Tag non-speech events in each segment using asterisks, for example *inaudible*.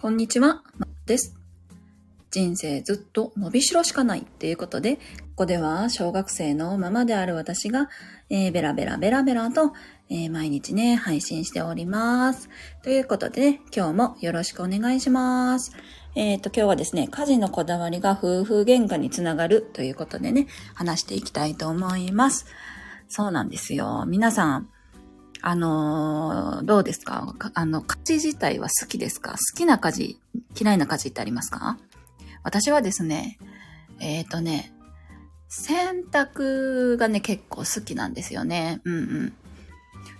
こんにちは、まです。人生ずっと伸びしろしかないっていうことで、ここでは小学生のままである私が、えー、ベラベラベラベラと、えー、毎日ね、配信しております。ということで、ね、今日もよろしくお願いします。えっ、ー、と、今日はですね、家事のこだわりが夫婦喧嘩につながるということでね、話していきたいと思います。そうなんですよ。皆さん、あのー、どうですか？あの、家事自体は好きですか？好きな家事、嫌いな家事ってありますか？私はですね、えっ、ー、とね、洗濯がね、結構好きなんですよね。うんうん。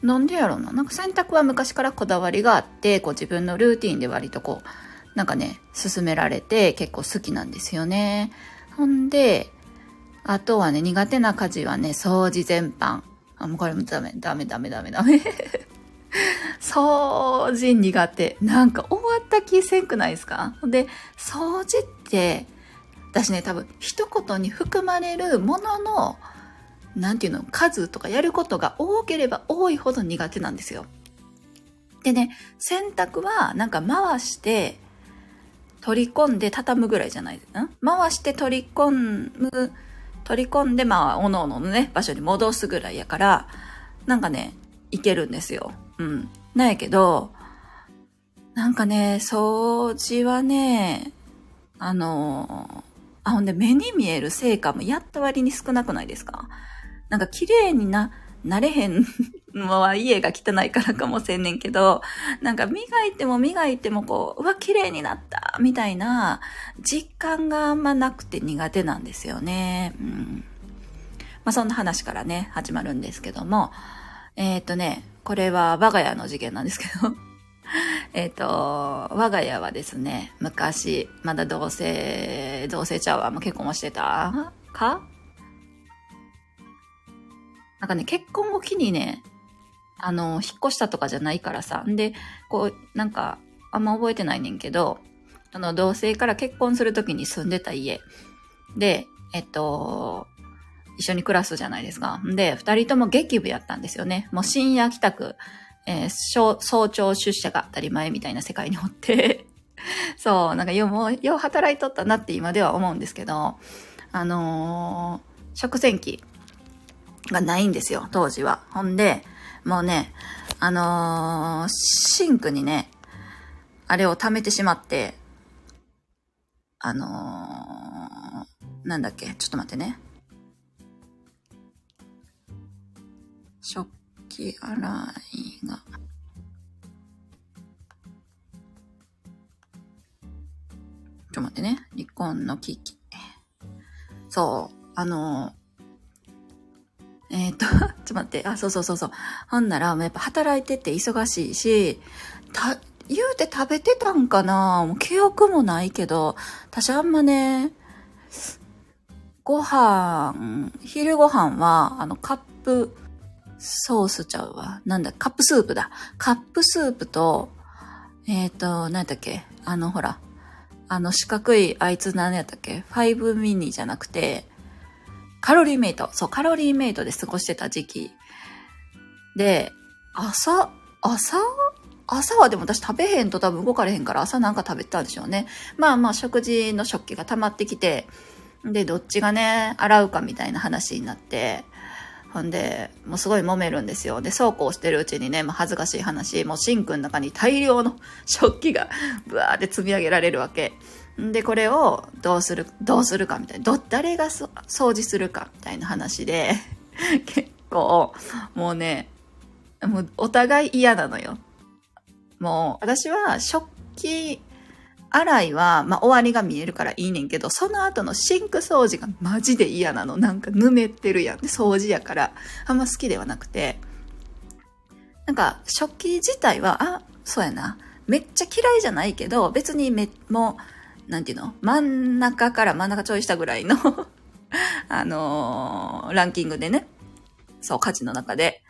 なんでやろうな？なんか洗濯は昔からこだわりがあって、こう自分のルーティンで割とこう、なんかね、進められて結構好きなんですよね。ほんで、あとはね、苦手な家事はね、掃除全般。あ、もうこれもダメ、ダメ、ダメ、ダメ、ダメ。掃除苦手。なんか終わった気せんくないですか？で、掃除って、私ね、多分、一言に含まれるものの、なんていうの、数とかやることが多ければ多いほど苦手なんですよ。でね、洗濯はなんか回して、取り込んで畳むぐらいじゃないですか？回して取り込む取り込んで、まあ、おのおののね、場所に戻すぐらいやから、なんかね、いけるんですよ。うん。なんやけど、なんかね、掃除はね、あのあ、ほんで目に見える成果もやった割に少なくないですか？なんか綺麗にな、なれへんのは家が汚いからかもしれんねんけど、なんか磨いても磨いてもこう、うわ、綺麗になったみたいな実感があんまなくて苦手なんですよね。うん。まあそんな話からね、始まるんですけども、えっ、ー、とね、これは我が家の事件なんですけど、*laughs* えっと、我が家はですね、昔、まだ同性、同性ちゃうわ、もう結婚もしてた？か？なんかね、結婚を機にね、あの、引っ越したとかじゃないからさ。んで、こう、なんか、あんま覚えてないねんけど、あの、同性から結婚するときに住んでた家。で、えっと、一緒に暮らすじゃないですか。で、二人とも劇部やったんですよね。もう深夜帰宅、えー、早朝出社が当たり前みたいな世界におって、*laughs* そう、なんかよ、もう、よう働いとったなって今では思うんですけど、あのー、食洗機がないんですよ、当時は。ほんで、もうね、あのー、シンクにね、あれを溜めてしまって、あのー、なんだっけ、ちょっと待ってね。食器洗いが。ちょっと待ってね。離婚の危機。そう。あのえっ、ー、と、*laughs* ちょっと待って、あ、そうそうそうそう。ほんなら、やっぱ働いてて忙しいし、た、言うて食べてたんかなもう記憶もないけど、私あんまね、ご飯、昼ご飯は、あの、カップソースちゃうわ。なんだ、カップスープだ。カップスープと、えっ、ー、と、何だっけあの、ほら、あの四角いあいつ何やったっけファイブミニじゃなくて、カロリーメイト。そう、カロリーメイトで過ごしてた時期。で、朝、朝？朝はでも私食べへんと多分動かれへんから朝なんか食べてたんでしょうね。まあまあ食事の食器が溜まってきて、で、どっちがね、洗うかみたいな話になって、ほんで、もうすごい揉めるんですよ。で、そうこうしてるうちにね、もう恥ずかしい話、もうシンクの中に大量の食器がブワーって積み上げられるわけ。で、これをどうする、どうするかみたいな、ど、誰が掃除するかみたいな話で、*laughs* 結構、もうね、もうお互い嫌なのよ。もう、私は食器洗いは、まあ、終わりが見えるからいいねんけど、その後のシンク掃除がマジで嫌なの。なんかぬめってるやん。掃除やから、あんま好きではなくて。なんか、食器自体は、あ、そうやな。めっちゃ嫌いじゃないけど、別にめ、もう、なんていうの？真ん中から真ん中ちょいしたぐらいの *laughs* あのー、ランキングでね。そう、価値の中で。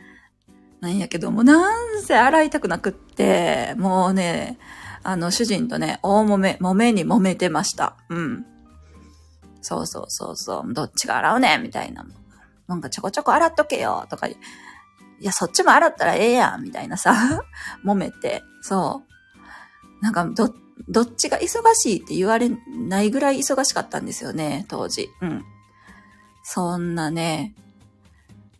なんやけども、なんせ洗いたくなくって、もうね、あの、主人とね、大揉め、揉めに揉めてました。うん。そうそうそうそう、どっちが洗うねみたいな。なんかちょこちょこ洗っとけよとか、いや、そっちも洗ったらええやんみたいなさ、*laughs* 揉めて、そう。なんか、どっ、どっちが忙しいって言われないぐらい忙しかったんですよね、当時。うん。そんなね、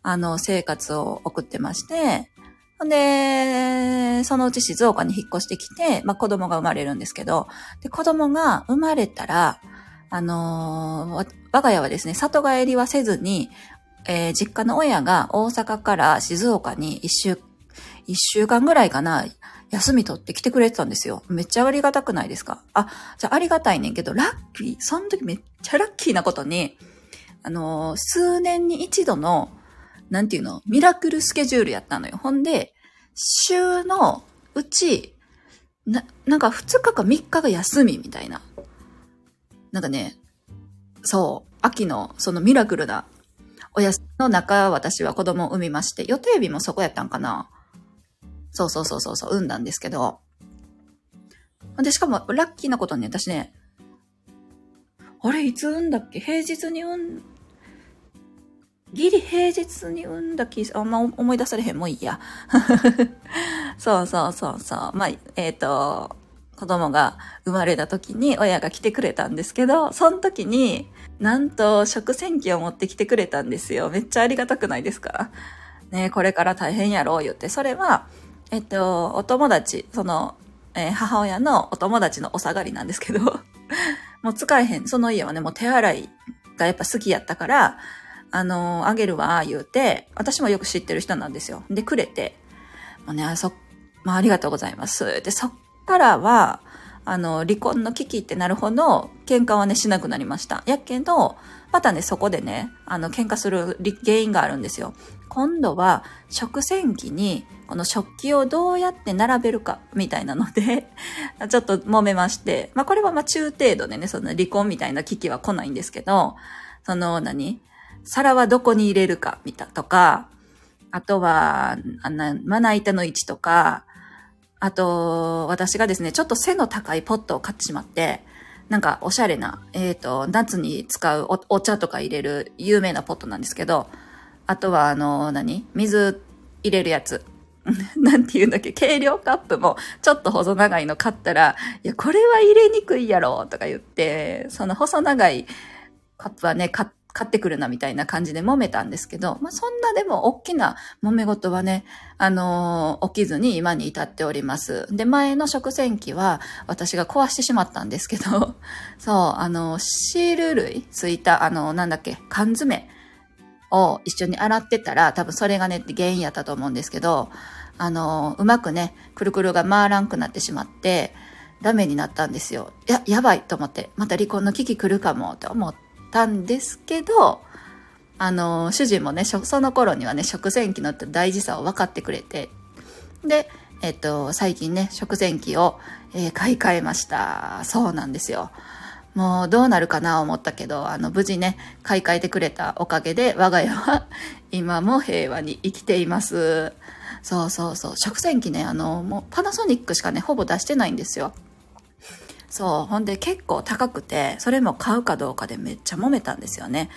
あの、生活を送ってまして、ほんで、そのうち静岡に引っ越してきて、まあ、子供が生まれるんですけど、で、子供が生まれたら、あのー、我が家はですね、里帰りはせずに、えー、実家の親が大阪から静岡に一週、一週間ぐらいかな、休み取って来てくれてたんですよ。めっちゃありがたくないですか？あ、じゃあありがたいねんけど、ラッキー、その時めっちゃラッキーなことに、あのー、数年に一度の、なんていうの、ミラクルスケジュールやったのよ。ほんで、週のうち、な、なんか2日か3日が休みみたいな。なんかね、そう、秋のそのミラクルなお休みの中、私は子供を産みまして、予定日もそこやったんかなそうそうそうそうそう、産んだんですけど。で、しかも、ラッキーなことに私ね、あれ、いつ産んだっけ？平日に産ん、ギリ平日に産んだ気、あんま思い出されへん、もういいや。*laughs* そうそうそうそう。まあ、えっ、ー、と、子供が生まれた時に親が来てくれたんですけど、その時に、なんと食洗機を持ってきてくれたんですよ。めっちゃありがたくないですか？ねこれから大変やろう言って。それは、えっと、お友達、その、えー、母親のお友達のお下がりなんですけど、*laughs* もう使えへん。その家はね、もう手洗いがやっぱ好きやったから、あのー、あげるわ、言うて、私もよく知ってる人なんですよ。で、くれて、もうね、あそ、まあ、ありがとうございます。で、そっからは、あの、離婚の危機ってなるほど、喧嘩はね、しなくなりました。やけど、またね、そこでね、あの、喧嘩する原因があるんですよ。今度は、食洗機に、この食器をどうやって並べるか、みたいなので *laughs* ちょっと揉めまして、まあ、これはま、中程度でね、その離婚みたいな危機は来ないんですけど、その何、皿はどこに入れるか、みたとか、あとは、あの、まな板の位置とか、あと、私がですね、ちょっと背の高いポットを買ってしまって、なんかおしゃれな、えっ、ー、と、夏に使うお茶とか入れる有名なポットなんですけど、あとはあの、何水入れるやつ。*laughs* なんて言うんだっけ？軽量カップもちょっと細長いの買ったら、いや、これは入れにくいやろとか言って、その細長いカップはね、買ってくるなみたいな感じで揉めたんですけど、まあ、そんなでも大きな揉め事はね、あのー、起きずに今に至っております。で、前の食洗機は私が壊してしまったんですけど、*laughs* そう、あのー、シール類ついた、あのー、なんだっけ、缶詰を一緒に洗ってたら、多分それがね原因やったと思うんですけど、あのうまくね、くるくるが回らんくなってしまって、ダメになったんですよ。や、やばいと思って、また離婚の危機来るかもと思っ、たんですけど、あの、主人もね、その頃にはね、食洗機の大事さを分かってくれて、で、えっと、最近ね、食洗機を、えー、買い替えました。そうなんですよ。もうどうなるかな思ったけど、あの、無事ね、買い替えてくれたおかげで、我が家は今も平和に生きています。そうそうそう。食洗機ね、あの、もうパナソニックしかね、ほぼ出してないんですよ。そう。ほんで結構高くて、それも買うかどうかでめっちゃ揉めたんですよね。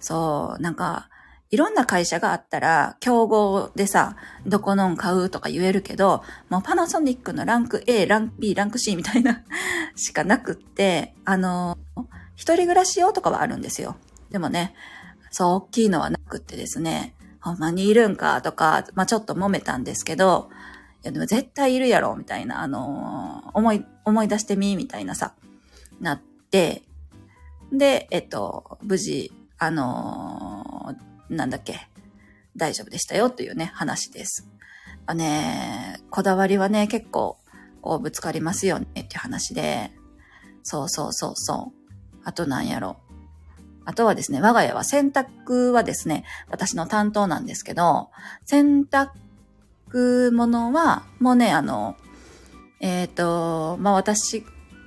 そう。なんか、いろんな会社があったら、競合でさ、どこのん買うとか言えるけど、もうパナソニックのランク A、ランク B、ランク C みたいな *laughs* しかなくって、あの、一人暮らし用とかはあるんですよ。でもね、そう、大きいのはなくってですね、ほんまにいるんかとか、まあちょっと揉めたんですけど、いやでも絶対いるやろ、みたいな、あの、思い、思い出してみ、みたいなさ、なって、で、えっと、無事、あのー、なんだっけ、大丈夫でしたよというね、話です。あね、こだわりはね、結構、こう、ぶつかりますよねっていう話で、そうそうそうそう。あとなんやろ。あとはですね、我が家は洗濯はですね、私の担当なんですけど、洗濯くものは、もうね、あの、えっ、ー、と、まあ、私、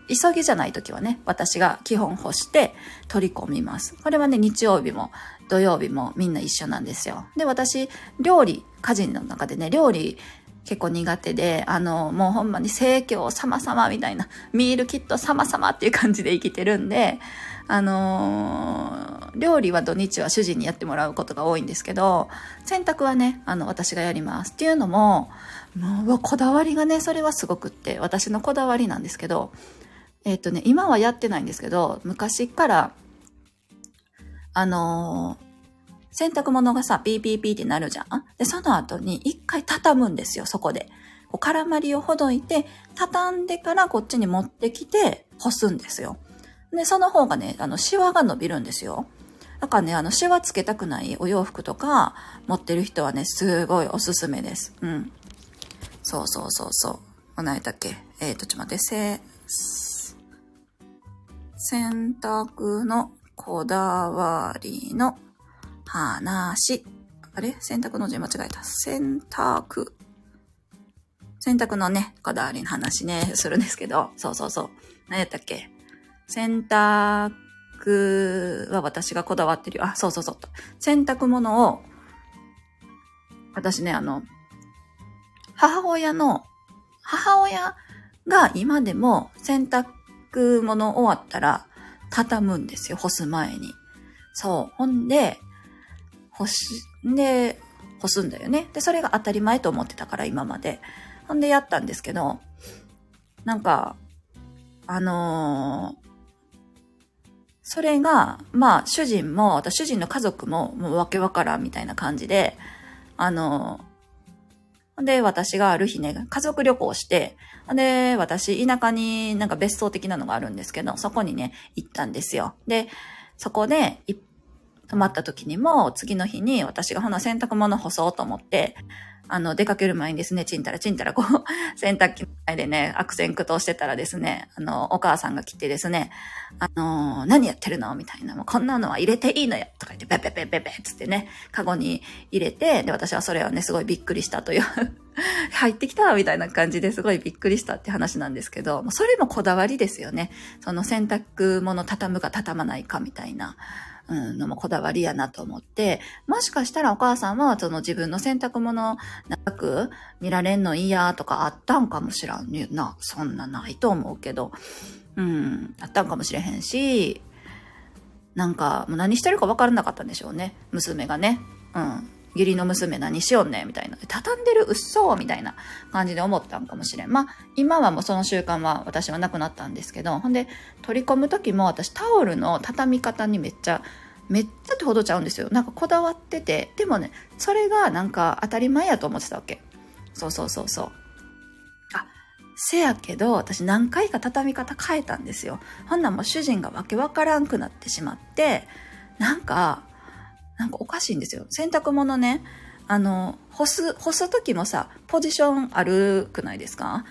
急ぎじゃない時はね、私が基本干して取り込みます。これはね、日曜日も土曜日もみんな一緒なんですよ。で、私、料理、家事の中でね、料理結構苦手で、あの、もうほんまに盛況様々みたいな、ミールキット様々っていう感じで生きてるんで、あのー、料理は土日は主人にやってもらうことが多いんですけど、洗濯はね、あの、私がやります。っていうのも、もう、こだわりがね、それはすごくって、私のこだわりなんですけど、えっ、ー、とね、今はやってないんですけど、昔から、あのー、洗濯物がさ、ピーピーピーってなるじゃん？で、その後に一回畳むんですよ、そこで。こう絡まりをほどいて、畳んでからこっちに持ってきて干すんですよ。で、その方がね、あの、シワが伸びるんですよ。だからね、あの、シワつけたくないお洋服とか持ってる人はね、すごいおすすめです。うん。そうそうそうそう。何やったっけ？えっ、ー、と、ちょっと待って、せ、洗濯のこだわりの話。あれ？洗濯の字間違えた。洗濯。洗濯のね、こだわりの話ね、するんですけど。そうそうそう。何やったっけ？洗濯は私がこだわってるよ。あ、そうそうそう。洗濯物を、私ね、あの、母親の、母親が今でも洗濯物終わったら畳むんですよ、干す前に。そう。ほんで、干し、んで、干すんだよね。で、それが当たり前と思ってたから、今まで。ほんでやったんですけど、なんか、あのー、それが、まあ、主人も、私主人の家族も、もうわけわからんみたいな感じで、あのー、で、私がある日ね、家族旅行して、で、私、田舎になんか別荘的なのがあるんですけど、そこにね、行ったんですよ。で、そこで、泊まった時にも、次の日に私がほな洗濯物干そうと思って、あの、出かける前にですね、ちんたらちんたらこう、*laughs* 洗濯機前でね、悪戦苦闘してたらですね、あの、お母さんが来てですね、あの、何やってるの？みたいな、もうこんなのは入れていいのよとか言って、ペペペペペつってね、カゴに入れて、で、私はそれはね、すごいびっくりしたという *laughs* 入ってきたみたいな感じですごいびっくりしたって話なんですけど、もうそれもこだわりですよね。その洗濯物畳むか畳まないかみたいな。うん、のもこだわりやなと思って、もしかしたらお母さんはその自分の洗濯物長く見られんの嫌とかあったんかもしらんねな。そんなないと思うけど、うん、あったんかもしれへんし、なんかもう何してるか分からなかったんでしょうね。娘がね。うん。義理の娘何しよんねみたいな。畳んでるうっそみたいな感じで思ったんかもしれん。まあ、今はもうその習慣は私はなくなったんですけど、ほんで、取り込む時も私タオルの畳み方にめっちゃ、めっちゃってほどちゃうんですよ。なんかこだわってて、でもね、それがなんか当たり前やと思ってたわけ。そうそうそうそう。あ、せやけど、私何回か畳み方変えたんですよ。ほんなんもう主人がわけわからんくなってしまって、なんか、なんかおかしいんですよ。洗濯物ね、あの、干す、干す時もさ、ポジションあるくないですか？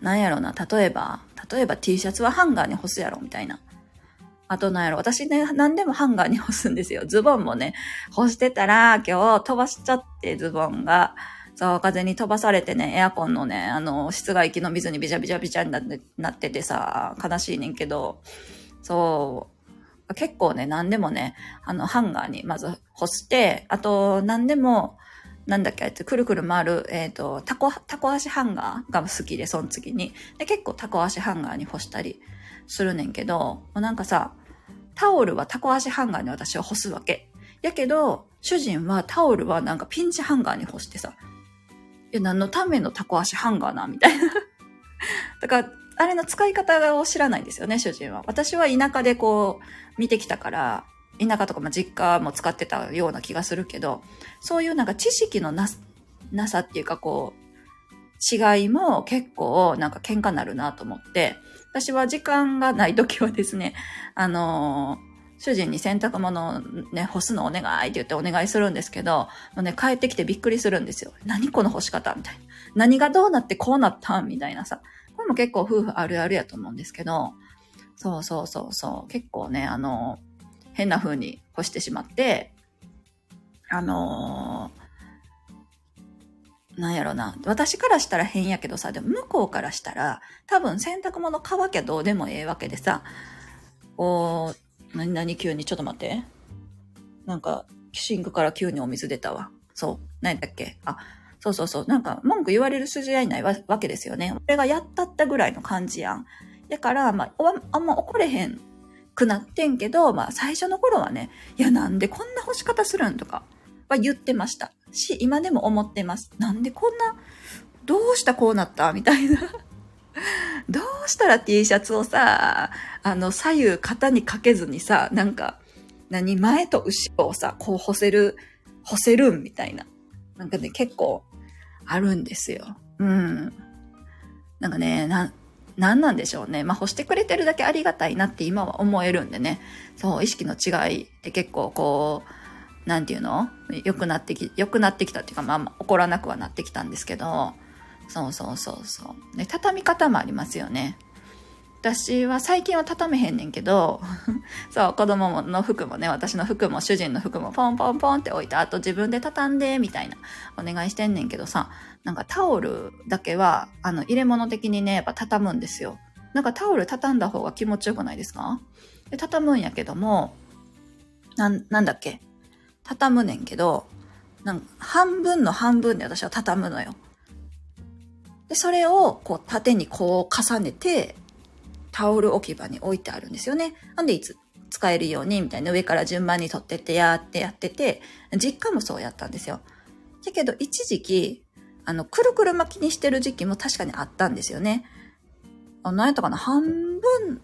なんやろな、例えば、例えば T シャツはハンガーに干すやろ、みたいな。あとなんやろ、私ね、何でもハンガーに干すんですよ。ズボンもね、干してたら、今日飛ばしちゃって、ズボンが。そう、風に飛ばされてね、エアコンのね、あの、室外機の水にビチャビチャビチャになってなっててさ、悲しいねんけど、そう、結構ね、何でもね、あの、ハンガーにまず干して、あと、何でも、なんだっけ、くるくる回る、えっ、ー、と、タコ、タコ足ハンガーが好きで、その次に。で、結構タコ足ハンガーに干したりするねんけど、もうなんかさ、タオルはタコ足ハンガーに私は干すわけ。やけど、主人はタオルはなんかピンチハンガーに干してさ、いや、何のためのタコ足ハンガーなみたいな。だから、あれの使い方を知らないんですよね、主人は。私は田舎でこう、見てきたから、田舎とか、ま、実家も使ってたような気がするけど、そういうなんか知識のな、なさっていうかこう、違いも結構なんか喧嘩なるなと思って、私は時間がない時はですね、あのー、主人に洗濯物をね、干すのお願いって言ってお願いするんですけど、もうね、帰ってきてびっくりするんですよ。何この干し方みたいな。何がどうなってこうなったみたいなさ。も結構夫婦あるあるやと思うんですけど、そうそうそうそう、結構ね、あの、変な風に干してしまって、あのー、なんやろな。私からしたら変やけどさ、でも向こうからしたら、多分洗濯物乾きゃどうでもええわけでさ、こう、何々急にちょっと待って。なんか、シンクから急にお水出たわ。そう。何やったっけ？あ、そうそうそう。なんか、文句言われる筋合いないわけですよね。俺がやったったぐらいの感じやん。だから、まあ、あんま怒れへんくなってんけど、まあ最初の頃はね、いやなんでこんな干し方するんとかは言ってました。し、今でも思ってます。なんでこんな、どうしたこうなった？みたいな。*laughs* どうしたら T シャツをさ、あの、左右肩にかけずにさ、なんか、何、前と後ろをさ、こう干せる、干せるんみたいな。なんかね、結構あるんですよ。うん。なんかね、な、なんなんでしょうね。まあ、干してくれてるだけありがたいなって今は思えるんでね。そう、意識の違いって結構こう、なんていうの？良くなってき、良くなってきたっていうか、まあ、まあ、怒らなくはなってきたんですけど、そうそうそうそう。で、畳み方もありますよね。私は最近は畳めへんねんけど、*laughs* そう、子供の服もね、私の服も主人の服もポンポンポンって置いて、あと自分で畳んで、みたいな、お願いしてんねんけどさ、なんかタオルだけは、あの、入れ物的にね、やっぱ畳むんですよ。なんかタオル畳んだ方が気持ちよくないですか？で、畳むんやけども、なん、なんだっけ？畳むねんけど、なんか半分の半分で私は畳むのよ。で、それをこう縦にこう重ねて、タオル置き場に置いてあるんですよね。なんでいつ使えるようにみたいな上から順番に取ってってやってやってて、実家もそうやったんですよ。だけど一時期、あの、くるくる巻きにしてる時期も確かにあったんですよね。あ、何やったかな半分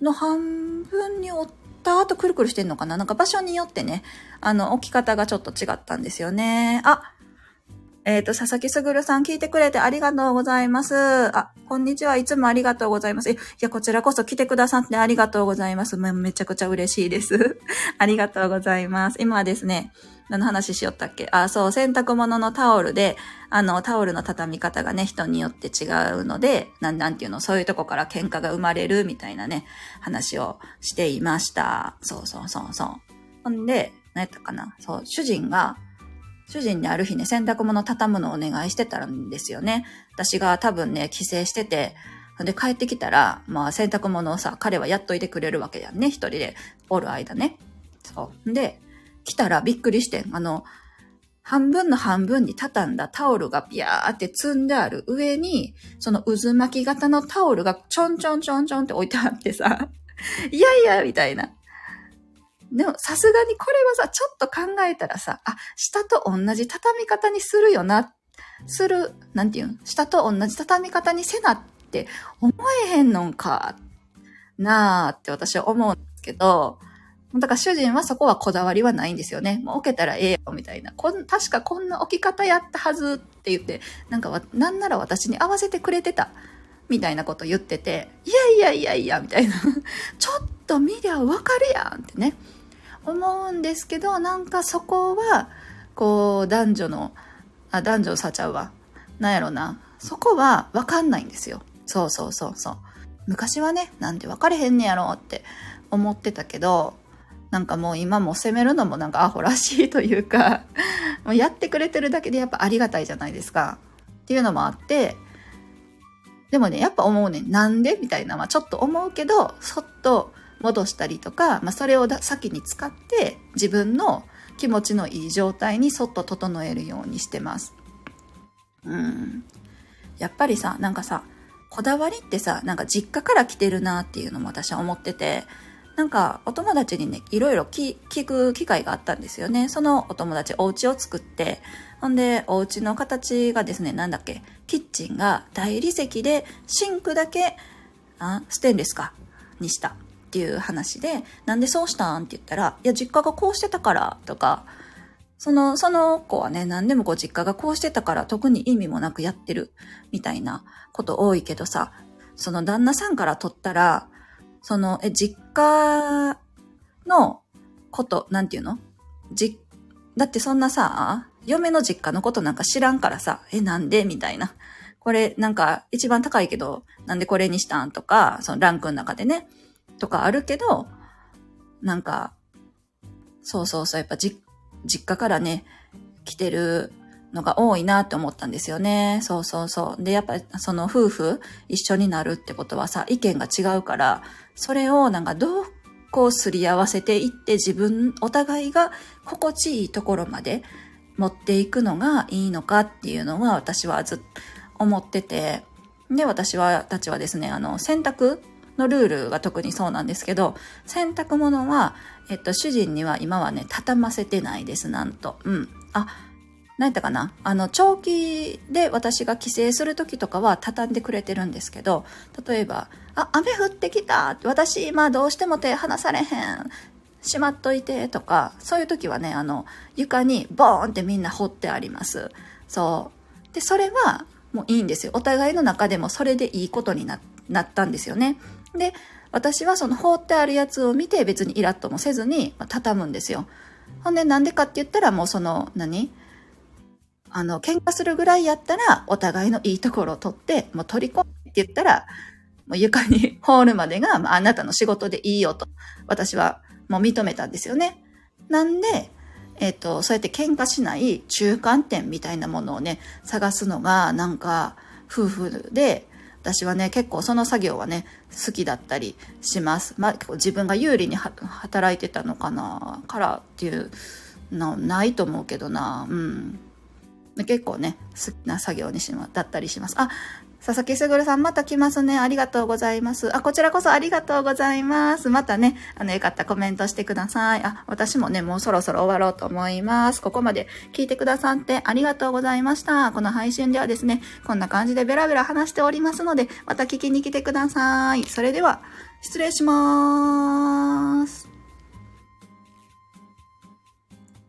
の半分に折った後くるくるしてんのかななんか場所によってね、あの、置き方がちょっと違ったんですよね。あ、えっ、ー、と、佐々木すぐるさん聞いてくれてありがとうございます。あ、こんにちは。いつもありがとうございます。いや、こちらこそ来てくださってありがとうございます。めちゃくちゃ嬉しいです。*laughs* ありがとうございます。今はですね、何の話しよったっけ？あ、そう、洗濯物のタオルで、あの、タオルの畳み方がね、人によって違うので、なん、なんていうの、そういうとこから喧嘩が生まれるみたいなね、話をしていました。そうそうそうそう。ほんで、何やったかな？そう、主人が、主人にある日ね、洗濯物畳むのをお願いしてたんですよね。私が多分ね、帰省してて、で、帰ってきたら、まあ、洗濯物をさ、彼はやっといてくれるわけやんね。一人でおる間ね。そう。で、来たらびっくりしてん。あの、半分の半分に畳んだタオルがビャーって積んである上に、その渦巻き型のタオルがちょんちょんちょんちょんって置いてあってさ、*laughs* いやいや、みたいな。でも、さすがにこれはさ、ちょっと考えたらさ、あ、下と同じ畳み方にするよな、する、なんていうん下と同じ畳み方にせなって思えへんのか、なーって私は思うんですけど、だから主人はそこはこだわりはないんですよね。もう置けたらええよ、みたいな。こん、確かこんな置き方やったはずって言って、なんかなんなら私に合わせてくれてた。みたいなこと言ってて、いやいやいやいや、みたいな。*laughs* ちょっと見りゃわかるやんってね。思うんですけど、なんかそこは、こう、男女の、あ、男女さちゃうわ。なんやろな。そこはわかんないんですよ。そうそうそうそう。昔はね、なんで分かれへんねやろって思ってたけど、なんかもう今も責めるのもなんかアホらしいというか、*laughs* もうやってくれてるだけでやっぱありがたいじゃないですか。っていうのもあって、でもね、やっぱ思うね、なんで？みたいな、まあちょっと思うけど、そっと戻したりとか、まあ、それを先に使って自分の気持ちのいい状態にそっと整えるようにしてます。うん。やっぱりさ、なんかさ、こだわりってさ、なんか実家から来てるなっていうのも私は思ってて、なんかお友達にね、いろいろ聞く機会があったんですよね。そのお友達、お家を作って、ほんで、お家の形がですね、なんだっけ、キッチンが大理石で、シンクだけ、あ、ステンレスか、にした。っていう話で、なんでそうしたんって言ったら、いや、実家がこうしてたからとか、その、その子はね、何でもこう実家がこうしてたから特に意味もなくやってるみたいなこと多いけどさ、その旦那さんから取ったら、その、え、実家のこと、なんていうの？じ、だってそんなさ、嫁の実家のことなんか知らんからさ、え、なんで？みたいな。これなんか一番高いけど、なんでこれにしたん？とか、そのランクの中でね。とかあるけど、なんか、そうそうそう、やっぱ実家からね、来てるのが多いなって思ったんですよね。そうそうそう。で、やっぱその夫婦一緒になるってことはさ、意見が違うから、それをなんかどうこうすり合わせていって自分、お互いが心地いいところまで持っていくのがいいのかっていうのは私はずっと思ってて、で、私は、たちはですね、あの、洗濯のルールが特にそうなんですけど、洗濯物は、えっと、主人には今はね、畳ませてないです、なんと。うん。あ、何やったかな？あの、長期で私が帰省する時とかは畳んでくれてるんですけど、例えば、あ、雨降ってきた私今どうしても手離されへんしまっといてとか、そういう時はね、あの、床にボーンってみんな掘ってあります。そう。で、それはもういいんですよ。お互いの中でもそれでいいことになったんですよね。で、私はその放ってあるやつを見て別にイラッともせずに畳むんですよ。ほんでなんでかって言ったらもうその何？あの、喧嘩するぐらいやったら、お互いのいいところを取って、もう取り込むって言ったら、もう床に *laughs* 放るまでが、まあ、あなたの仕事でいいよと、私はもう認めたんですよね。なんで、えっ、ー、と、そうやって喧嘩しない中間点みたいなものをね、探すのが、なんか、夫婦で、私はね、結構その作業はね、好きだったりします。まあ、自分が有利に働いてたのかな、からっていうのないと思うけどな、うん。結構ね、好きな作業にしま、だったりします。あ、佐々木すぐるさんまた来ますね。ありがとうございます。あ、こちらこそありがとうございます。またね、あの、よかったコメントしてください。あ、私もね、もうそろそろ終わろうと思います。ここまで聞いてくださってありがとうございました。この配信ではですね、こんな感じでベラベラ話しておりますので、また聞きに来てください。それでは、失礼しまーす。